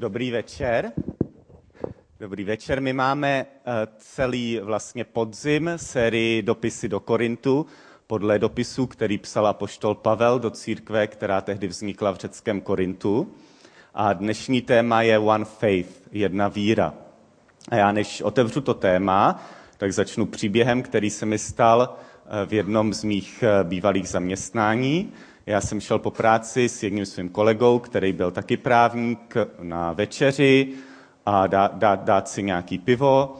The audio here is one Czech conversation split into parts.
Dobrý večer. Dobrý večer. My máme eh, celý vlastně podzim sérii dopisy do Korintu podle dopisu, který psal apoštol Pavel do církve, která tehdy vznikla v řeckém Korintu. A dnešní téma je One Faith, jedna víra. A já než otevřu to téma, tak začnu příběhem, který se mi stal eh, v jednom z mých eh, bývalých zaměstnání. Já jsem šel po práci s jedním svým kolegou, který byl taky právník, na večeři a dát, dát, dát si nějaký pivo.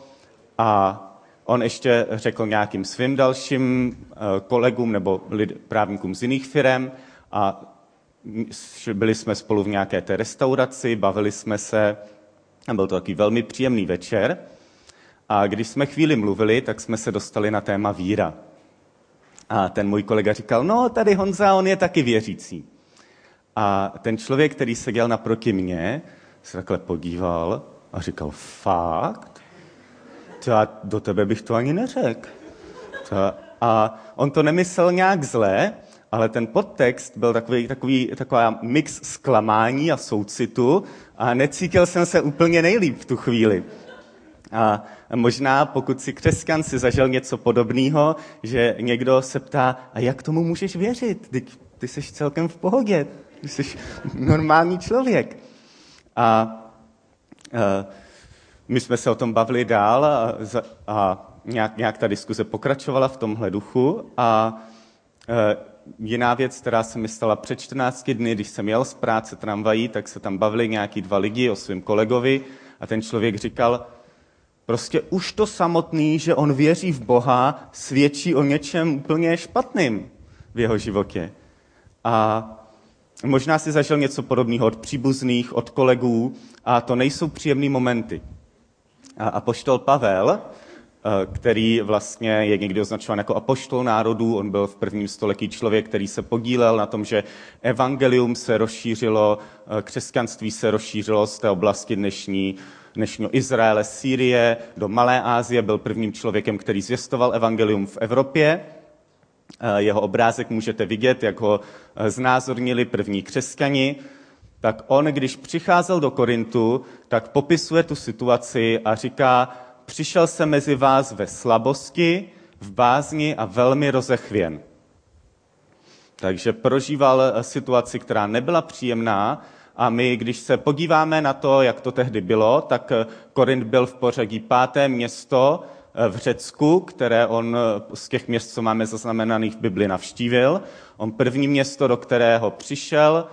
A on ještě řekl nějakým svým dalším eh, kolegům nebo lid, právníkům z jiných firm a byli jsme spolu v nějaké té restauraci, bavili jsme se a byl to takový velmi příjemný večer. A když jsme chvíli mluvili, tak jsme se dostali na téma víra. A ten můj kolega říkal, no tady Honza, on je taky věřící. A ten člověk, který seděl naproti mně, se takhle podíval a říkal, fakt? To já do tebe bych to ani neřekl. A on to nemyslel nějak zlé, ale ten podtext byl takový, takový, taková mix zklamání a soucitu a necítil jsem se úplně nejlíp v tu chvíli. A možná, pokud si křesťan si zažil něco podobného, že někdo se ptá, a jak tomu můžeš věřit? Ty, ty jsi celkem v pohodě, ty jsi normální člověk. A, a my jsme se o tom bavili dál a, a nějak, nějak ta diskuze pokračovala v tomhle duchu a a jiná věc, která se mi stala před 14 dny, když jsem jel z práce tramvají, tak se tam bavili nějaký dva lidi o svém kolegovi a ten člověk říkal, Prostě už to samotný, že on věří v Boha, svědčí o něčem úplně špatným v jeho životě. A možná si zažil něco podobného od příbuzných, od kolegů a to nejsou příjemné momenty. A apoštol Pavel, eh, který vlastně je někdy označován jako apoštol národů, on byl v prvním století člověk, který se podílel na tom, že evangelium se rozšířilo, eh, křesťanství se rozšířilo z té oblasti dnešní dnešního Izraele, Sýrie, do Malé Asie, byl prvním člověkem, který zvěstoval evangelium v Evropě. Eh, jeho obrázek můžete vidět, jak ho eh, znázornili první křesťani. Tak on, když přicházel do Korintu, tak popisuje tu situaci a říká, přišel jsem mezi vás ve slabosti, v bázni a velmi rozechvěn. Takže prožíval eh, situaci, která nebyla příjemná, a my, když se podíváme na to, jak to tehdy bylo, tak eh, Korint byl v pořadí páté město eh, v Řecku, které on eh, z těch měst, co máme zaznamenaných v Bibli, navštívil. On první město, do kterého přišel,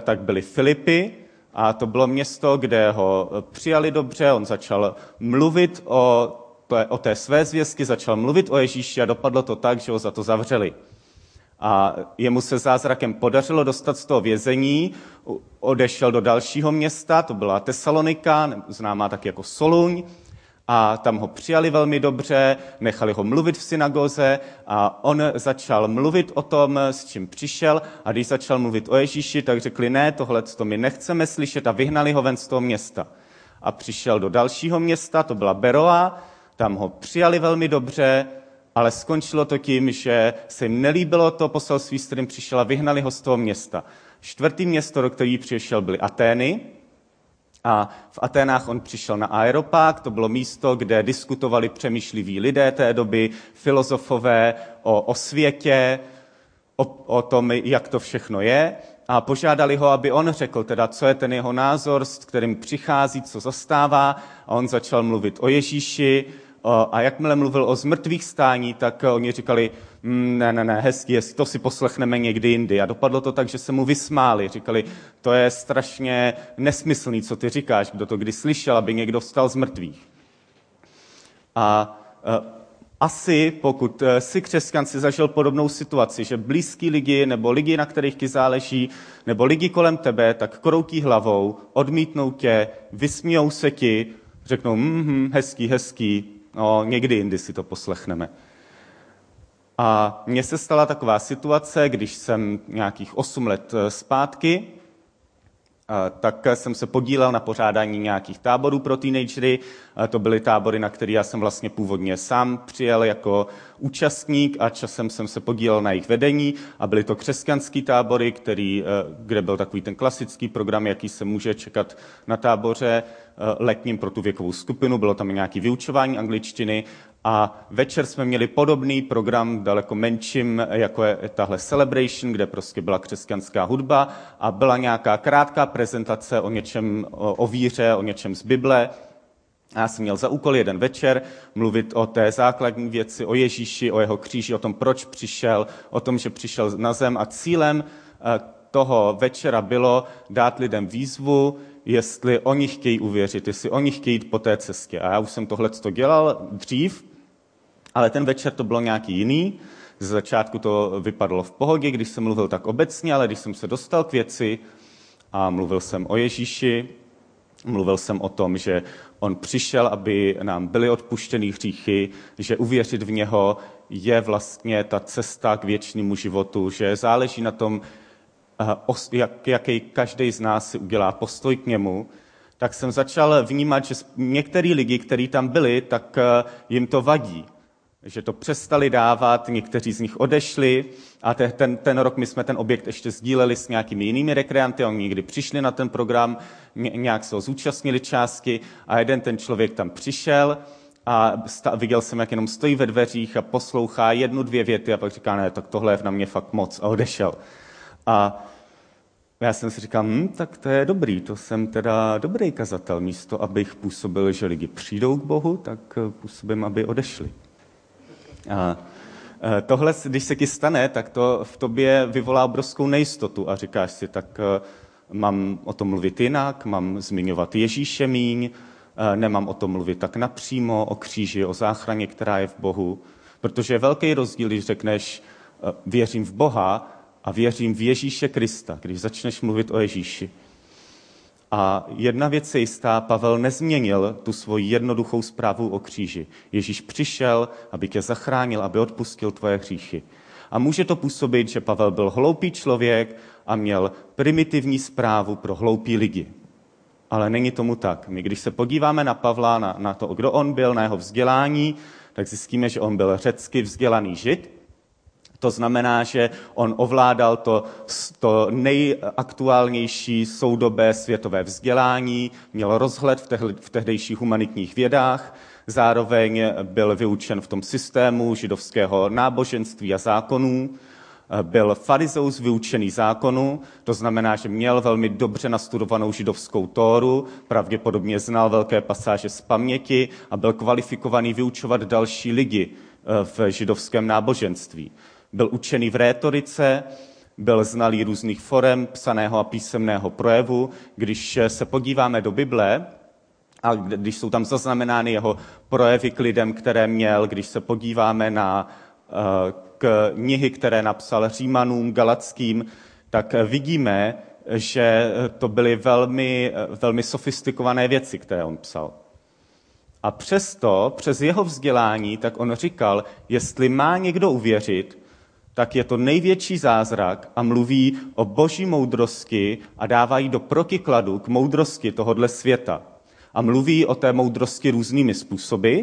tak byly Filipy, a to bylo město, kde ho přijali dobře, on začal mluvit o, o té své zvěstky, začal mluvit o Ježíši a dopadlo to tak, že ho za to zavřeli. A jemu se zázrakem podařilo dostat z toho vězení, odešel do dalšího města, to byla Tesalonika, známá tak jako Soluň, a tam ho přijali velmi dobře, nechali ho mluvit v synagoze a on začal mluvit o tom, s čím přišel a když začal mluvit o Ježíši, tak řekli, ne, tohle to my nechceme slyšet a vyhnali ho ven z toho města. A přišel do dalšího města, to byla Beroa, tam ho přijali velmi dobře, ale skončilo to tím, že se jim nelíbilo to poselství, s kterým přišel a vyhnali ho z toho města. Čtvrtý město, do kterého přišel, byly Atény. A v Aténách on přišel na Aeropák, to bylo místo, kde diskutovali přemýšliví lidé té doby, filozofové o, o světě, o, o tom, jak to všechno je. A požádali ho, aby on řekl, teda, co je ten jeho názor, s kterým přichází, co zastává. A on začal mluvit o Ježíši, a jakmile mluvil o zmrtvých stání, tak oni říkali, mm, ne, ne, ne, hezký, to si poslechneme někdy jindy. A dopadlo to tak, že se mu vysmáli. Říkali, to je strašně nesmyslný, co ty říkáš, kdo to kdy slyšel, aby někdo vstal z mrtvých. A e, asi, pokud si křesťan si zažil podobnou situaci, že blízký lidi nebo lidi, na kterých ti záleží, nebo lidi kolem tebe, tak kroutí hlavou, odmítnou tě, vysmějou se ti, řeknou, mm, hezký, hezký, No, někdy jindy si to poslechneme. A mně se stala taková situace, když jsem nějakých 8 let eh, zpátky tak jsem se podílel na pořádání nějakých táborů pro teenagery. To byly tábory, na které já jsem vlastně původně sám přijel jako účastník a časem jsem se podílel na jejich vedení a byly to křesťanský tábory, který, kde byl takový ten klasický program, jaký se může čekat na táboře letním pro tu věkovou skupinu. Bylo tam nějaké vyučování angličtiny a večer jsme měli podobný program, daleko menším, jako je tahle Celebration, kde prostě byla křesťanská hudba a byla nějaká krátká prezentace o něčem, o, víře, o něčem z Bible. Já jsem měl za úkol jeden večer mluvit o té základní věci, o Ježíši, o jeho kříži, o tom, proč přišel, o tom, že přišel na zem. A cílem eh, toho večera bylo dát lidem výzvu, jestli oni chtějí uvěřit, jestli oni chtějí jít po té cestě. A já už jsem tohle dělal dřív, ale ten večer to bylo nějaký jiný. Z začátku to vypadalo v pohodě, když jsem mluvil tak obecně, ale když jsem se dostal k věci a mluvil jsem o Ježíši, mluvil jsem o tom, že on přišel, aby nám byly odpuštěny hříchy, že uvěřit v něho je vlastně ta cesta k věčnému životu, že záleží na tom, eh, jak, jaký každý z nás si udělá postoj k němu, tak jsem začal vnímat, že některý lidi, kteří tam byli, tak eh, jim to vadí že to přestali dávat, někteří z nich odešli a te, ten, ten rok my jsme ten objekt ještě sdíleli s nějakými jinými rekreanty, oni někdy přišli na ten program, nějak se ho zúčastnili částky a jeden ten člověk tam přišel a sta, viděl jsem, jak jenom stojí ve dveřích a poslouchá jednu, dvě věty a pak říká, ne, tak tohle je na mě fakt moc a odešel. A já jsem si říkal, hm, tak to je dobrý, to jsem teda dobrý kazatel. Místo, abych působil, že lidi přijdou k Bohu, tak působím, aby odešli. A e, tohle, když se ti stane, tak to v tobě vyvolá obrovskou nejistotu a říkáš si, tak e, mám o tom mluvit jinak, mám zmiňovat Ježíše míň, e, nemám o tom mluvit tak napřímo, o kříži, o záchraně, která je v Bohu. Protože je velký rozdíl, když řekneš, věřím v Boha a věřím v Ježíše Krista, když začneš mluvit o Ježíši. A jedna věc je jistá, Pavel nezměnil tu svoji jednoduchou zprávu o kříži. Ježíš přišel, aby tě zachránil, aby odpustil tvoje hříchy. A může to působit, že Pavel byl hloupý člověk a měl primitivní zprávu pro hloupí lidi. Ale není tomu tak. My, když se podíváme na Pavla, na, na to, kdo on byl, na jeho vzdělání, tak zjistíme, že on byl řecky vzdělaný žid, to znamená, že on ovládal to, to nejaktuálnější soudobé světové vzdělání, měl rozhled v, tehle, v tehdejších humanitních vědách, zároveň byl vyučen v tom systému židovského náboženství a zákonů, byl farizeus vyučený zákonu, to znamená, že měl velmi dobře nastudovanou židovskou tóru, pravděpodobně znal velké pasáže z paměti a byl kvalifikovaný vyučovat další lidi eh, v židovském náboženství. Byl učený v rétorice, byl znalý různých forem psaného a písemného projevu. Když se podíváme do Bible, a když jsou tam zaznamenány jeho projevy k lidem, které měl, když se podíváme na eh, knihy, které napsal Římanům, Galackým, tak vidíme, že to byly velmi, velmi sofistikované věci, které on psal. A přesto, přes jeho vzdělání, tak on říkal, jestli má někdo uvěřit, tak je to největší zázrak a mluví o boží moudrosti a dávají do protikladu k moudrosti tohodle světa. A mluví o té moudrosti různými způsoby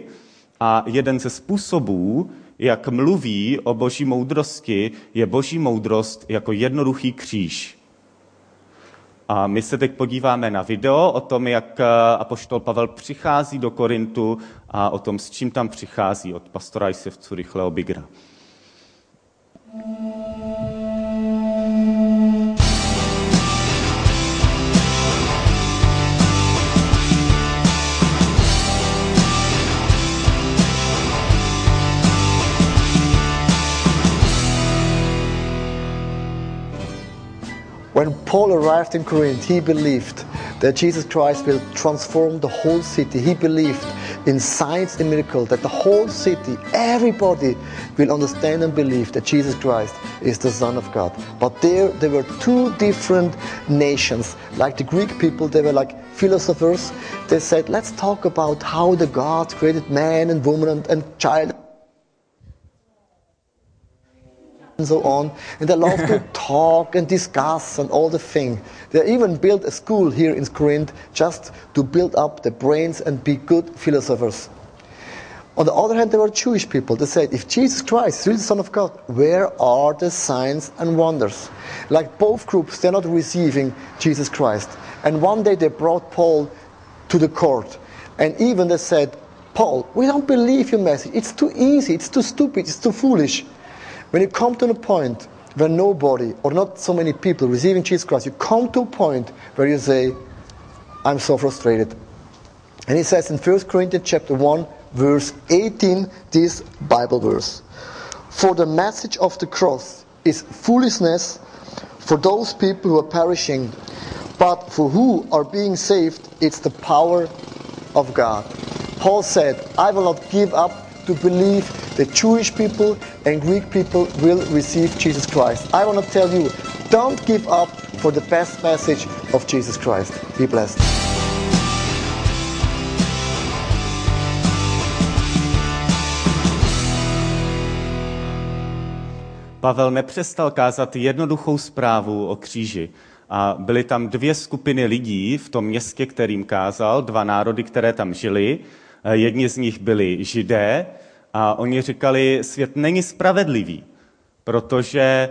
a jeden ze způsobů, jak mluví o boží moudrosti, je boží moudrost jako jednoduchý kříž. A my se teď podíváme na video o tom, jak apoštol Pavel přichází do Korintu a o tom, s čím tam přichází od pastora Isevcu Rychlého Bigra. When Paul arrived in Corinth, he believed that Jesus Christ will transform the whole city. He believed in signs and miracles that the whole city, everybody will understand and believe that Jesus Christ is the Son of God. But there, there were two different nations. Like the Greek people, they were like philosophers. They said, let's talk about how the God created man and woman and, and child and so on. And they love to talk and discuss and all the thing. They even built a school here in Corinth just to build up the brains and be good philosophers. On the other hand, there were Jewish people. They said, if Jesus Christ is really the Son of God, where are the signs and wonders? Like both groups, they're not receiving Jesus Christ. And one day they brought Paul to the court. And even they said, Paul, we don't believe your message. It's too easy, it's too stupid, it's too foolish. When you come to a point where nobody or not so many people receiving Jesus Christ, you come to a point where you say, I'm so frustrated. And he says in 1 Corinthians chapter 1, verse 18, this Bible verse. For the message of the cross is foolishness for those people who are perishing, but for who are being saved, it's the power of God. Paul said, I will not give up to believe that Jewish people and Greek people will receive Jesus Christ. I want to tell you, don't give up for the best message of Jesus Christ. Be blessed. Pavel nepřestal kázat jednoduchou zprávu o kříži. A byly tam dvě skupiny lidí v tom městě, kterým kázal, dva národy, které tam žili. Jedni z nich byli židé a oni říkali, svět není spravedlivý, protože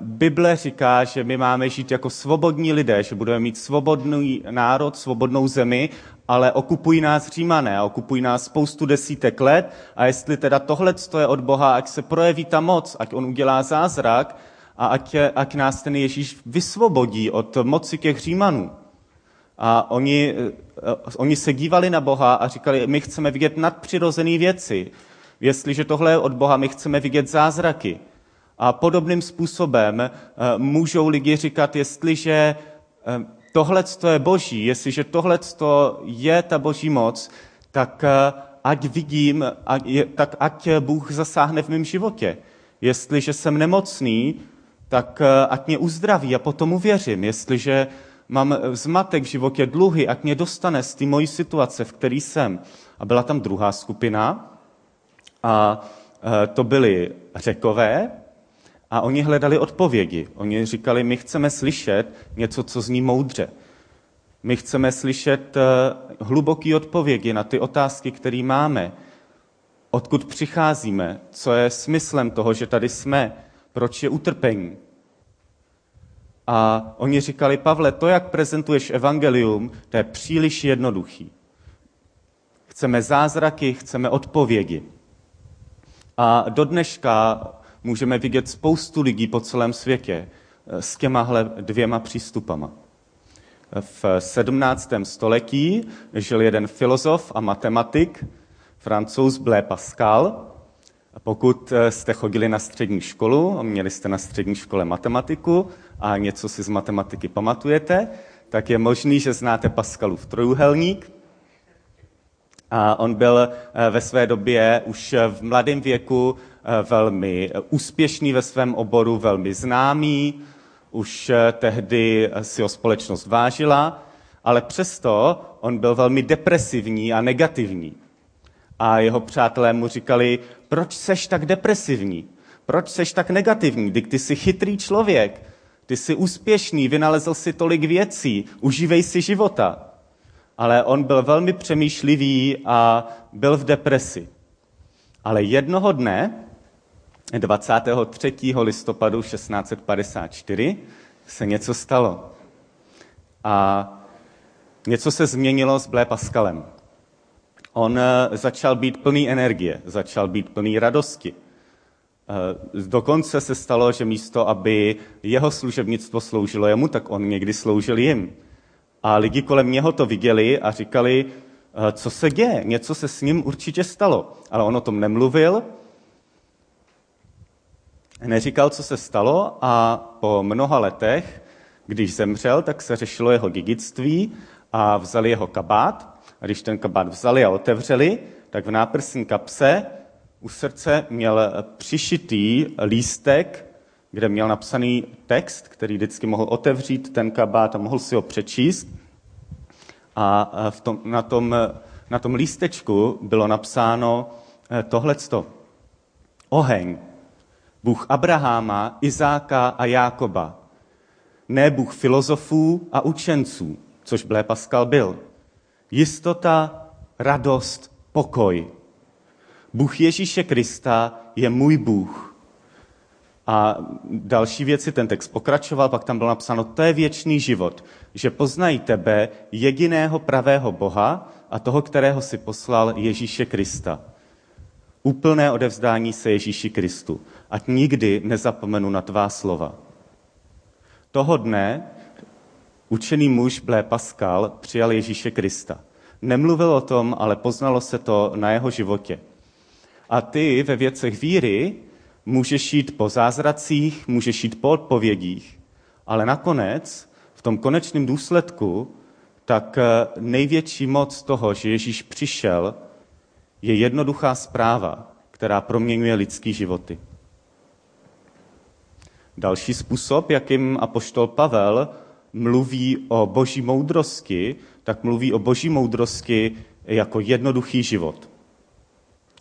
Bible říká, že my máme žít jako svobodní lidé, že budeme mít svobodný národ, svobodnou zemi, ale okupují nás římané okupují nás spoustu desítek let a jestli teda tohle je od Boha, ať se projeví ta moc, ať on udělá zázrak a ať, ať nás ten Ježíš vysvobodí od moci těch římanů. A oni, oni se dívali na Boha a říkali, my chceme vidět nadpřirozené věci. Jestliže tohle je od Boha, my chceme vidět zázraky. A podobným způsobem můžou lidi říkat, jestliže tohle je boží, jestliže tohle je ta boží moc, tak ať vidím, tak ať Bůh zasáhne v mém životě. Jestliže jsem nemocný, tak ať mě uzdraví a potom uvěřím. Jestliže mám zmatek v životě, dluhy, ať mě dostane z té mojí situace, v které jsem. A byla tam druhá skupina a to byli řekové, a oni hledali odpovědi. Oni říkali, my chceme slyšet něco, co zní moudře. My chceme slyšet hluboké odpovědi na ty otázky, které máme. Odkud přicházíme? Co je smyslem toho, že tady jsme? Proč je utrpení? A oni říkali, Pavle, to, jak prezentuješ evangelium, to je příliš jednoduchý. Chceme zázraky, chceme odpovědi. A do dneška můžeme vidět spoustu lidí po celém světě s těmahle dvěma přístupama. V 17. století žil jeden filozof a matematik, francouz Blaise Pascal. Pokud jste chodili na střední školu měli jste na střední škole matematiku a něco si z matematiky pamatujete, tak je možný, že znáte Pascalův trojuhelník. A on byl ve své době už v mladém věku velmi úspěšný ve svém oboru, velmi známý, už tehdy si ho společnost vážila, ale přesto on byl velmi depresivní a negativní. A jeho přátelé mu říkali, proč seš tak depresivní? Proč seš tak negativní? Když ty jsi chytrý člověk, ty jsi úspěšný, vynalezl si tolik věcí, užívej si života. Ale on byl velmi přemýšlivý a byl v depresi. Ale jednoho dne 23. listopadu 1654 se něco stalo. A něco se změnilo s Blé Pascalem. On začal být plný energie, začal být plný radosti. Dokonce se stalo, že místo, aby jeho služebnictvo sloužilo jemu, tak on někdy sloužil jim. A lidi kolem něho to viděli a říkali, co se děje, něco se s ním určitě stalo. Ale on o tom nemluvil, neříkal, co se stalo a po mnoha letech, když zemřel, tak se řešilo jeho dědictví a vzali jeho kabát. A když ten kabát vzali a otevřeli, tak v náprsní kapse u srdce měl přišitý lístek, kde měl napsaný text, který vždycky mohl otevřít ten kabát a mohl si ho přečíst. A v tom, na, tom, na tom lístečku bylo napsáno tohleto. Oheň, Bůh Abraháma, Izáka a Jákoba. Ne Bůh filozofů a učenců, což Blé Pascal byl. Jistota, radost, pokoj. Bůh Ježíše Krista je můj Bůh. A další věci, ten text pokračoval, pak tam bylo napsáno, to je věčný život, že poznají tebe, jediného pravého Boha a toho, kterého si poslal Ježíše Krista. Úplné odevzdání se Ježíši Kristu. Ať nikdy nezapomenu na tvá slova. Toho dne učený muž Blé Pascal přijal Ježíše Krista. Nemluvil o tom, ale poznalo se to na jeho životě. A ty ve věcech víry můžeš jít po zázracích, můžeš jít po odpovědích, ale nakonec, v tom konečném důsledku, tak eh, největší moc toho, že Ježíš přišel, je jednoduchá zpráva, která proměňuje lidský životy. Další způsob, jakým apoštol Pavel mluví o boží moudrosti, tak mluví o boží moudrosti jako jednoduchý život.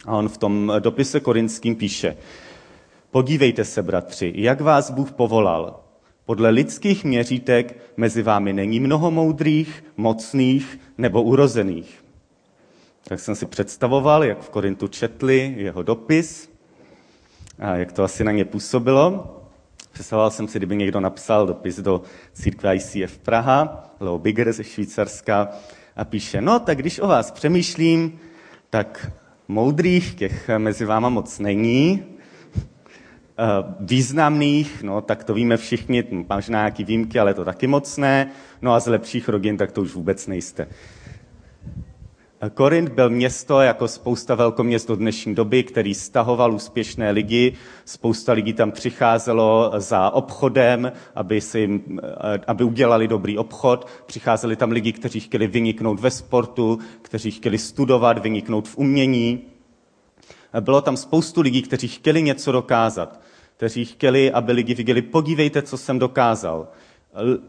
A on v tom dopise korinským píše, podívejte se, bratři, jak vás Bůh povolal. Podle lidských měřítek mezi vámi není mnoho moudrých, mocných nebo urozených. Tak jsem si představoval, jak v Korintu četli jeho dopis a jak to asi na ně působilo. Představoval jsem si, kdyby někdo napsal dopis do církve ICF Praha, Leo Bigger ze Švýcarska, a píše, no tak když o vás přemýšlím, tak moudrých těch mezi váma moc není, eh, významných, no tak to víme všichni, možná nějaký výjimky, ale to taky moc ne, no a z lepších rodin, tak to už vůbec nejste. Korint byl město jako spousta velkoměst do dnešní doby, který stahoval úspěšné lidi. Spousta lidí tam přicházelo za obchodem, aby, si, eh, aby udělali dobrý obchod. Přicházeli tam lidi, kteří chtěli vyniknout ve sportu, kteří chtěli studovat, vyniknout v umění. Bylo tam spoustu lidí, kteří chtěli něco dokázat, kteří chtěli, aby lidi viděli, podívejte, co jsem dokázal.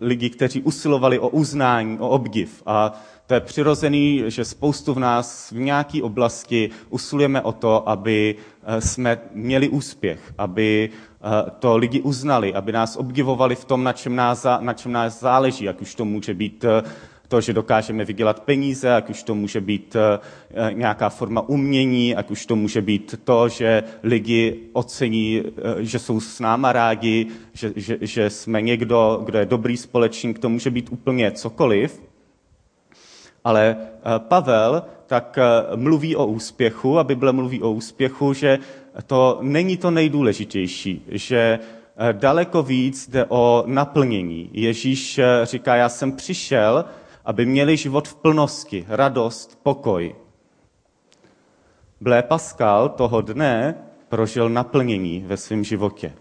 Lidi, kteří usilovali o uznání, o obdiv. A to je přirozený, že spoustu v nás v nějaké oblasti usilujeme o to, aby eh, jsme měli úspěch, aby eh, to lidi uznali, aby nás obdivovali v tom, na čem nás, na čem nás záleží, jak už to může být eh, to, že dokážeme vydělat peníze, jak už to může být nějaká forma umění, jak už to může být to, že lidi ocení, že jsou s náma rádi, že, že, že jsme někdo, kdo je dobrý společník, to může být úplně cokoliv. Ale eh, Pavel tak eh, mluví o úspěchu a Bible mluví o úspěchu, že to není to nejdůležitější, že eh, daleko víc jde o naplnění. Ježíš říká, já jsem přišel, aby měli život v plnosti, radost, pokoj. Blé Pascal toho dne prožil naplnění ve svém životě.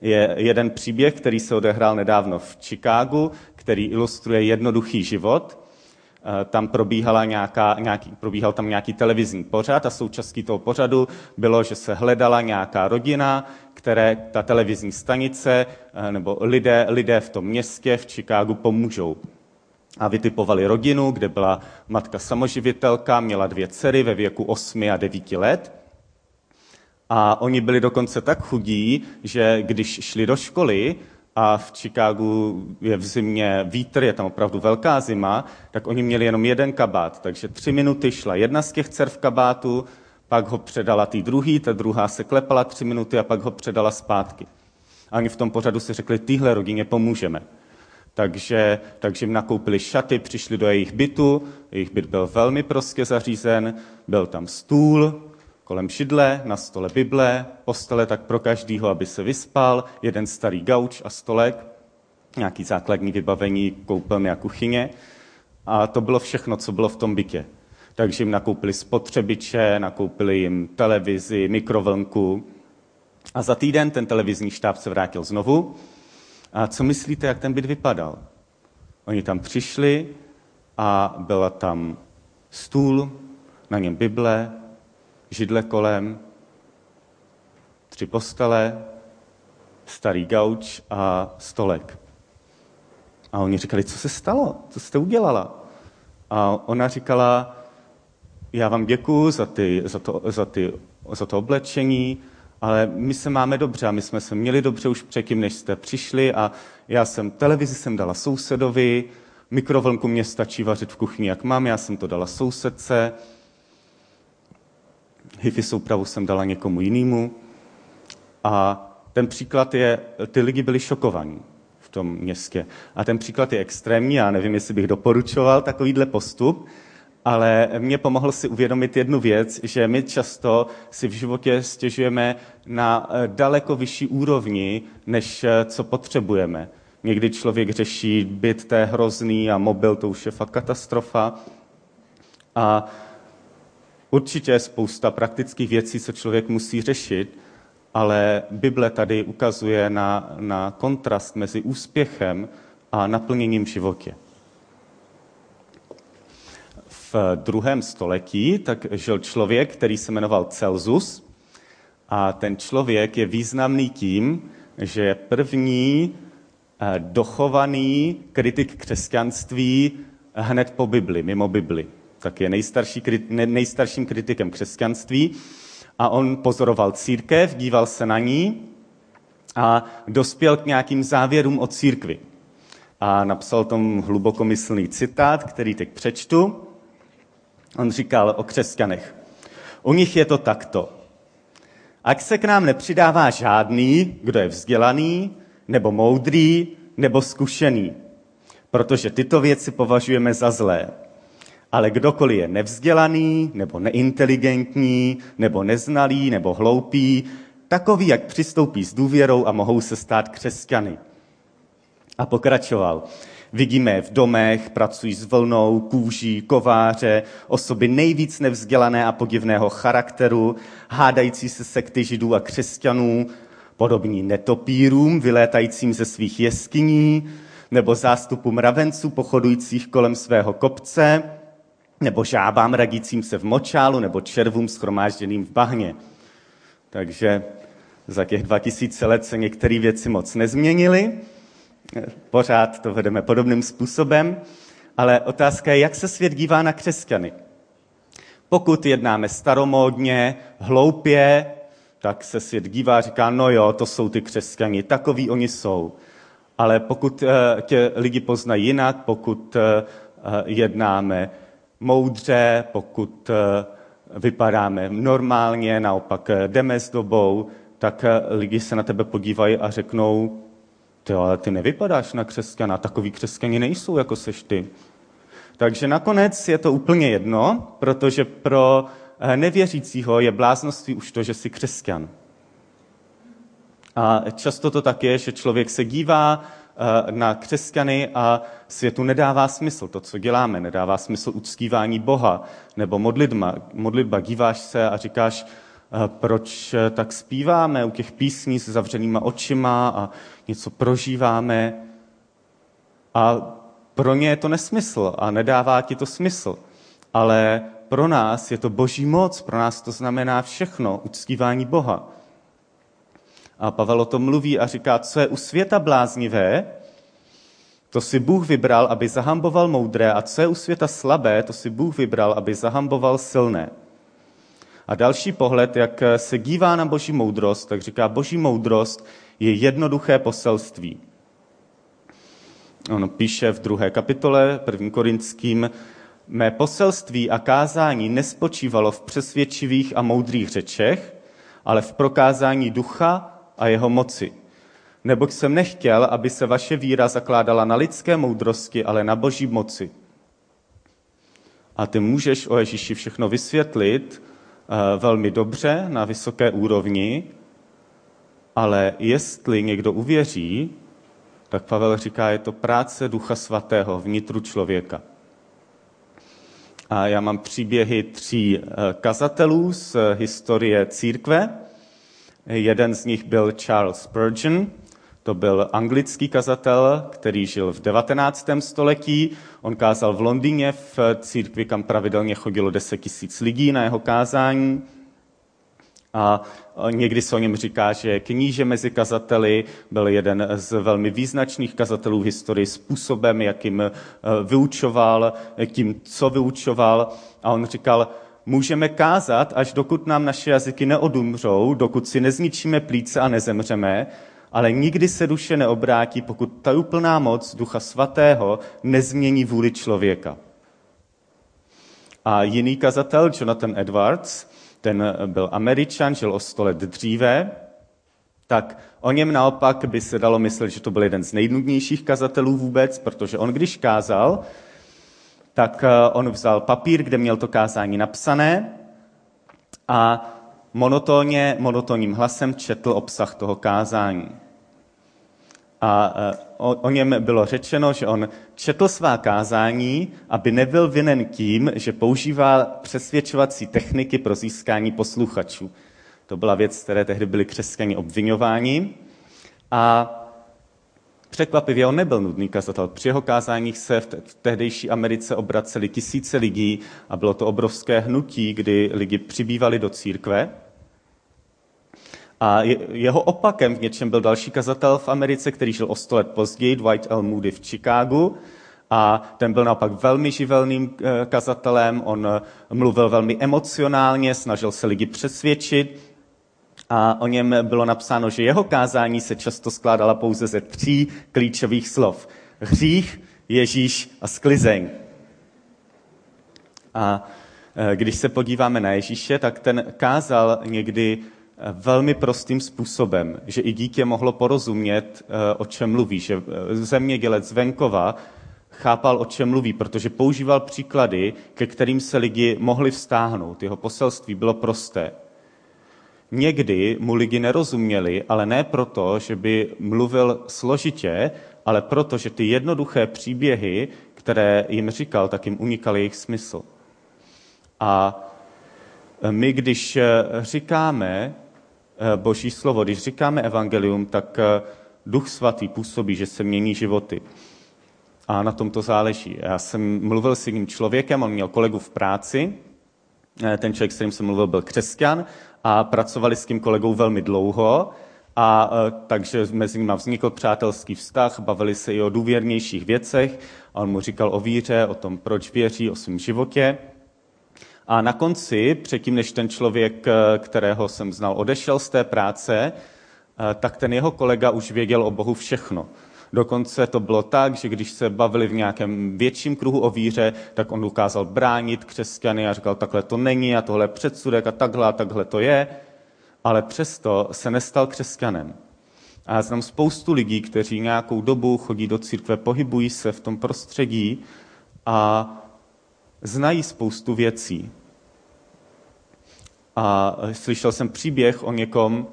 Je jeden příběh, který se odehrál nedávno v Chicagu, který ilustruje jednoduchý život. Eh, tam probíhala nějaká, nějaký, probíhal tam nějaký televizní pořad a součástí toho pořadu bylo, že se hledala nějaká rodina, které ta televizní stanice eh, nebo lidé, lidé v tom městě v Chicagu pomůžou. A vytipovali rodinu, kde byla matka samoživitelka, měla dvě dcery ve věku 8 a 9 let. A oni byli dokonce tak chudí, že když šli do školy, a v Chicagu je v zimě vítr, je tam opravdu velká zima, tak oni měli jenom jeden kabát, takže tři minuty šla jedna z těch dcer v kabátu, pak ho předala tý druhý, ta druhá se klepala tři minuty a pak ho předala zpátky. A oni v tom pořadu si řekli, týhle rodině pomůžeme. Takže, takže jim nakoupili šaty, přišli do jejich bytu, jejich byt byl velmi prostě zařízen, byl tam stůl, kolem šidle, na stole Bible, postele tak pro každýho, aby se vyspal, jeden starý gauč a stolek, nějaký základní vybavení, koupelny a kuchyně. A to bylo všechno, co bylo v tom bytě. Takže jim nakoupili spotřebiče, nakoupili jim televizi, mikrovlnku. A za týden ten televizní štáb se vrátil znovu. A co myslíte, jak ten byt vypadal? Oni tam přišli a byla tam stůl, na něm Bible, židle kolem, tři postele, starý gauč a stolek. A oni říkali, co se stalo? Co jste udělala? A ona říkala, já vám děkuji za, ty, za, to, za, ty, za to oblečení, ale my se máme dobře a my jsme se měli dobře už předtím, než jste přišli a já jsem televizi jsem dala sousedovi, mikrovlnku mě stačí vařit v kuchyni, jak mám, já jsem to dala sousedce, hifi soupravu jsem dala někomu jinému. A ten příklad je, ty lidi byli šokovaní v tom městě. A ten příklad je extrémní, já nevím, jestli bych doporučoval takovýhle postup, ale mě pomohl si uvědomit jednu věc, že my často si v životě stěžujeme na eh, daleko vyšší úrovni, než eh, co potřebujeme. Někdy člověk řeší byt, to je hrozný a mobil, to už je fakt katastrofa. A určitě je spousta praktických věcí, co člověk musí řešit, ale Bible tady ukazuje na, na kontrast mezi úspěchem a naplněním životě. V druhém století tak žil člověk, který se jmenoval Celsus a ten člověk je významný tím, že je první eh, dochovaný kritik křesťanství hned po Bibli, mimo Bibli. Tak je nejstarší, nejstarším kritikem křesťanství a on pozoroval církev, díval se na ní a dospěl k nějakým závěrům o církvi. A napsal tom hlubokomyslný citát, který teď přečtu. On říkal o křesťanech. U nich je to takto. Ať se k nám nepřidává žádný, kdo je vzdělaný, nebo moudrý, nebo zkušený, protože tyto věci považujeme za zlé. Ale kdokoliv je nevzdělaný, nebo neinteligentní, nebo neznalý, nebo hloupý, takový, jak přistoupí s důvěrou a mohou se stát křesťany. A pokračoval. Vidíme v domech, pracují s vlnou, kůží, kováře, osoby nejvíc nevzdělané a podivného charakteru, hádající se sekty židů a křesťanů, podobní netopírům, vylétajícím ze svých jeskyní, nebo zástupu mravenců pochodujících kolem svého kopce, nebo žábám radícím se v močálu, nebo červům schromážděným v bahně. Takže za těch 2000 let se některé věci moc nezměnily, pořád to vedeme podobným způsobem, ale otázka je, jak se svět dívá na křesťany. Pokud jednáme staromódně, hloupě, tak se svět dívá říká, no jo, to jsou ty křesťani, takový oni jsou. Ale pokud eh, tě lidi poznají jinak, pokud eh, jednáme moudře, pokud eh, vypadáme normálně, naopak jdeme s dobou, tak lidi se na tebe podívají a řeknou, ty, ale ty nevypadáš na křesťana, takový křesťani nejsou, jako seš ty. Takže nakonec je to úplně jedno, protože pro eh, nevěřícího je bláznoství už to, že jsi křesťan. A často to tak je, že člověk se dívá eh, na křesťany a světu nedává smysl to, co děláme. Nedává smysl uctívání Boha nebo modlitba. modlitba. Díváš se a říkáš, proč eh, tak zpíváme u těch písní s zavřenýma očima a něco prožíváme. A pro ně je to nesmysl a nedává ti to smysl. Ale pro nás je to boží moc, pro nás to znamená všechno, uctívání Boha. A Pavel o tom mluví a říká, co je u světa bláznivé, to si Bůh vybral, aby zahamboval moudré, a co je u světa slabé, to si Bůh vybral, aby zahamboval silné. A další pohled, jak se dívá na boží moudrost, tak říká, boží moudrost je jednoduché poselství. On píše v druhé kapitole, prvním korinským, mé poselství a kázání nespočívalo v přesvědčivých a moudrých řečech, ale v prokázání ducha a jeho moci. Neboť jsem nechtěl, aby se vaše víra zakládala na lidské moudrosti, ale na boží moci. A ty můžeš o Ježíši všechno vysvětlit, Eh, velmi dobře, na vysoké úrovni, ale jestli někdo uvěří, tak Pavel říká, je to práce Ducha Svatého vnitru člověka. A já mám příběhy tří eh, kazatelů z historie církve. Jeden z nich byl Charles Spurgeon, to byl anglický kazatel, který žil v 19. století. On kázal v Londýně v církvi, kam pravidelně chodilo 10 tisíc lidí na jeho kázání. A někdy se o něm říká, že kníže mezi kazateli byl jeden z velmi význačných kazatelů v historii způsobem, jakým eh, vyučoval, tím, co vyučoval. A on říkal, můžeme kázat, až dokud nám naše jazyky neodumřou, dokud si nezničíme plíce a nezemřeme, ale nikdy se duše neobrátí, pokud ta úplná moc Ducha Svatého nezmění vůli člověka. A jiný kazatel, Jonathan Edwards, ten byl američan, žil o sto let dříve, tak o něm naopak by se dalo myslet, že to byl jeden z nejnudnějších kazatelů vůbec, protože on když kázal, tak eh, on vzal papír, kde měl to kázání napsané a monotónně, monotónním hlasem četl obsah toho kázání. A eh, o, o něm bylo řečeno, že on četl svá kázání, aby nebyl vinen tím, že používá přesvědčovací techniky pro získání posluchačů. To byla věc, které tehdy byli křesťani obvinováni. A překvapivě on nebyl nudný kazatel. Při jeho kázáních se v tehdejší Americe obraceli tisíce lidí a bylo to obrovské hnutí, kdy lidi přibývali do církve. A jeho opakem v něčem byl další kazatel v Americe, který žil o sto let později, Dwight L. Moody v Chicagu. A ten byl naopak velmi živelným eh, kazatelem, on eh, mluvil velmi emocionálně, snažil se lidi přesvědčit. A o něm bylo napsáno, že jeho kázání se často skládala pouze ze tří klíčových slov. Hřích, Ježíš a sklizeň. A eh, když se podíváme na Ježíše, tak ten kázal někdy velmi prostým způsobem, že i dítě mohlo porozumět, eh, o čem mluví, že zemědělec venkova chápal, o čem mluví, protože používal příklady, ke kterým se lidi mohli vztáhnout. Jeho poselství bylo prosté. Někdy mu lidi nerozuměli, ale ne proto, že by mluvil složitě, ale proto, že ty jednoduché příběhy, které jim říkal, tak jim unikal jejich smysl. A my, když říkáme Eh, Boží slovo. Když říkáme evangelium, tak Duch Svatý působí, že se mění životy. A na tom to záleží. Já jsem mluvil s jedním člověkem, on měl kolegu v práci, ten člověk, s kterým jsem mluvil, byl křesťan a pracovali s tím kolegou velmi dlouho, a takže mezi nimi vznikl přátelský vztah, bavili se i o důvěrnějších věcech. A on mu říkal o víře, o tom, proč věří, o svém životě. A na konci, předtím, než ten člověk, eh, kterého jsem znal, odešel z té práce, eh, tak ten jeho kolega už věděl o Bohu všechno. Dokonce to bylo tak, že když se bavili v nějakém větším kruhu o víře, tak on dokázal bránit křesťany a říkal, takhle to není a tohle je předsudek a takhle a takhle to je. Ale přesto se nestal křesťanem. A já znám spoustu lidí, kteří nějakou dobu chodí do církve, pohybují se v tom prostředí a znají spoustu věcí. A slyšel jsem příběh o někom,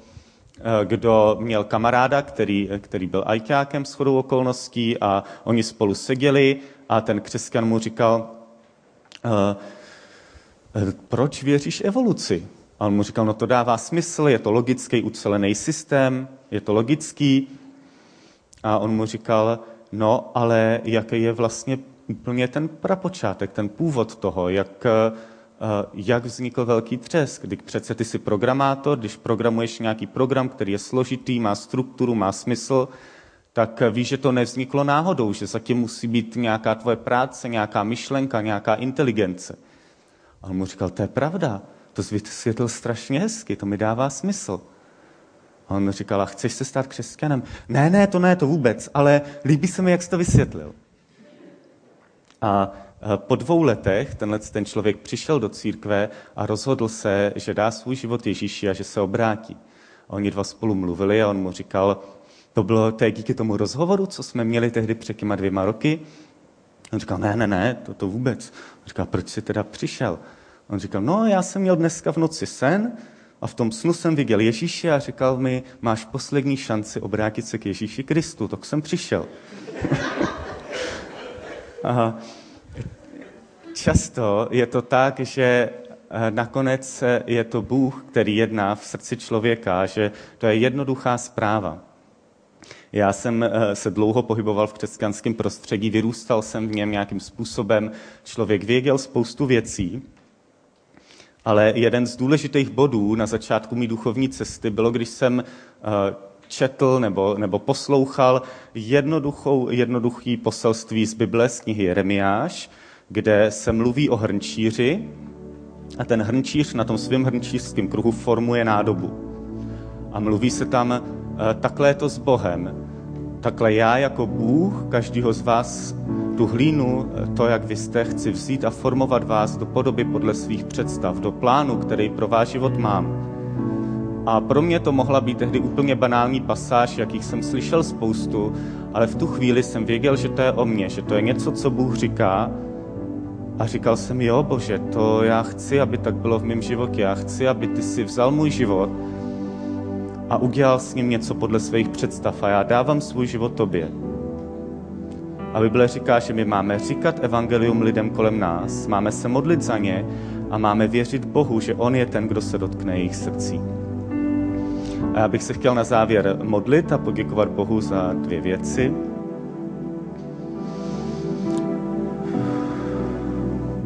kdo měl kamaráda, který, který byl ajťákem s chodou okolností a oni spolu seděli a ten křesťan mu říkal, eh, proč věříš evoluci? A on mu říkal, no to dává smysl, je to logický ucelený systém, je to logický. A on mu říkal, no ale jaký je vlastně úplně ten prapočátek, ten původ toho, jak, eh, jak vznikl velký třesk. Když přece ty jsi programátor, když programuješ nějaký program, který je složitý, má strukturu, má smysl, tak víš, že to nevzniklo náhodou, že zatím musí být nějaká tvoje práce, nějaká myšlenka, nějaká inteligence. A on mu říkal, to je pravda, to vysvětlil strašně hezky, to mi dává smysl. A on říkal, a chceš se stát křesťanem? Ne, ne, to ne, to vůbec, ale líbí se mi, jak jsi to vysvětlil. A po dvou letech tenhle ten člověk přišel do církve a rozhodl se, že dá svůj život Ježíši a že se obrátí. A oni dva spolu mluvili a on mu říkal, to bylo to díky tomu rozhovoru, co jsme měli tehdy před těma dvěma roky. On říkal, ne, ne, ne, to, to vůbec. On říkal, proč jsi teda přišel? On říkal, no já jsem měl dneska v noci sen a v tom snu jsem viděl Ježíše a říkal mi, máš poslední šanci obrátit se k Ježíši Kristu, tak jsem přišel. Aha. Často je to tak, že eh, nakonec je to Bůh, který jedná v srdci člověka, že to je jednoduchá zpráva. Já jsem eh, se dlouho pohyboval v křesťanském prostředí, vyrůstal jsem v něm nějakým způsobem, člověk věděl spoustu věcí, ale jeden z důležitých bodů na začátku mý duchovní cesty bylo, když jsem eh, četl nebo, nebo poslouchal jednoduchou, jednoduchý poselství z Bible, z knihy Jeremiáš, kde se mluví o hrnčíři A ten hrnčíř na tom svém hrnčířském kruhu formuje nádobu. A mluví se tam, eh, takhle je to s Bohem. Takhle já jako Bůh, každýho z vás, tu hlínu, eh, to, jak vy jste, chci vzít a formovat vás do podoby podle svých představ, do plánu, který pro váš život mám. A pro mě to mohla být tehdy úplně banální pasáž, jakých jsem slyšel spoustu, ale v tu chvíli jsem věděl, že to je o mně, že to je něco, co Bůh říká. A říkal jsem, jo bože, to já chci, aby tak bylo v mém životě. Já chci, aby ty si vzal můj život a udělal s ním něco podle svých představ. A já dávám svůj život tobě. A Bible říká, že my máme říkat evangelium lidem kolem nás, máme se modlit za ně a máme věřit Bohu, že On je ten, kdo se dotkne jejich srdcí. A já bych se chtěl na závěr modlit a poděkovat Bohu za dvě věci.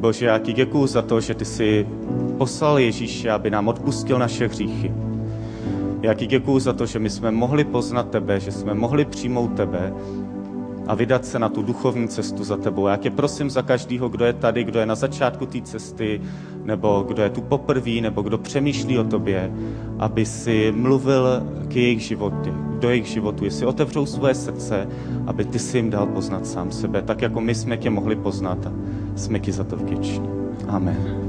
Bože, já ti děkuju za to, že ty jsi poslal Ježíše, aby nám odpustil naše hříchy. Já ti děkuju za to, že my jsme mohli poznat tebe, že jsme mohli přijmout tebe a vydat se na tu duchovní cestu za tebou. Já tě prosím za každého, kdo je tady, kdo je na začátku té cesty, nebo kdo je tu poprvé, nebo kdo přemýšlí o tobě, aby si mluvil k jejich životu, do jejich životu, jestli otevřou svoje srdce, aby ty si jim dal poznat sám sebe, tak jako my jsme tě mohli poznat jsme ti za to vděční. Amen.